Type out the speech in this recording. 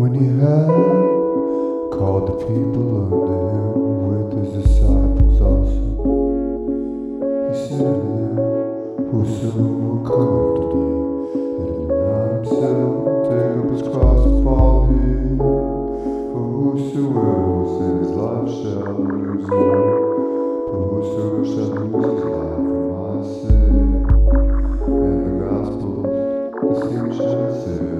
when he had called the people unto him with his disciples also, he said to them, Whosoever will come after me, let him deny himself, take up his cross and follow him. For whosoever will save his life shall lose it, but whosoever shall lose his life for my sake, and the gospel, the same shall save.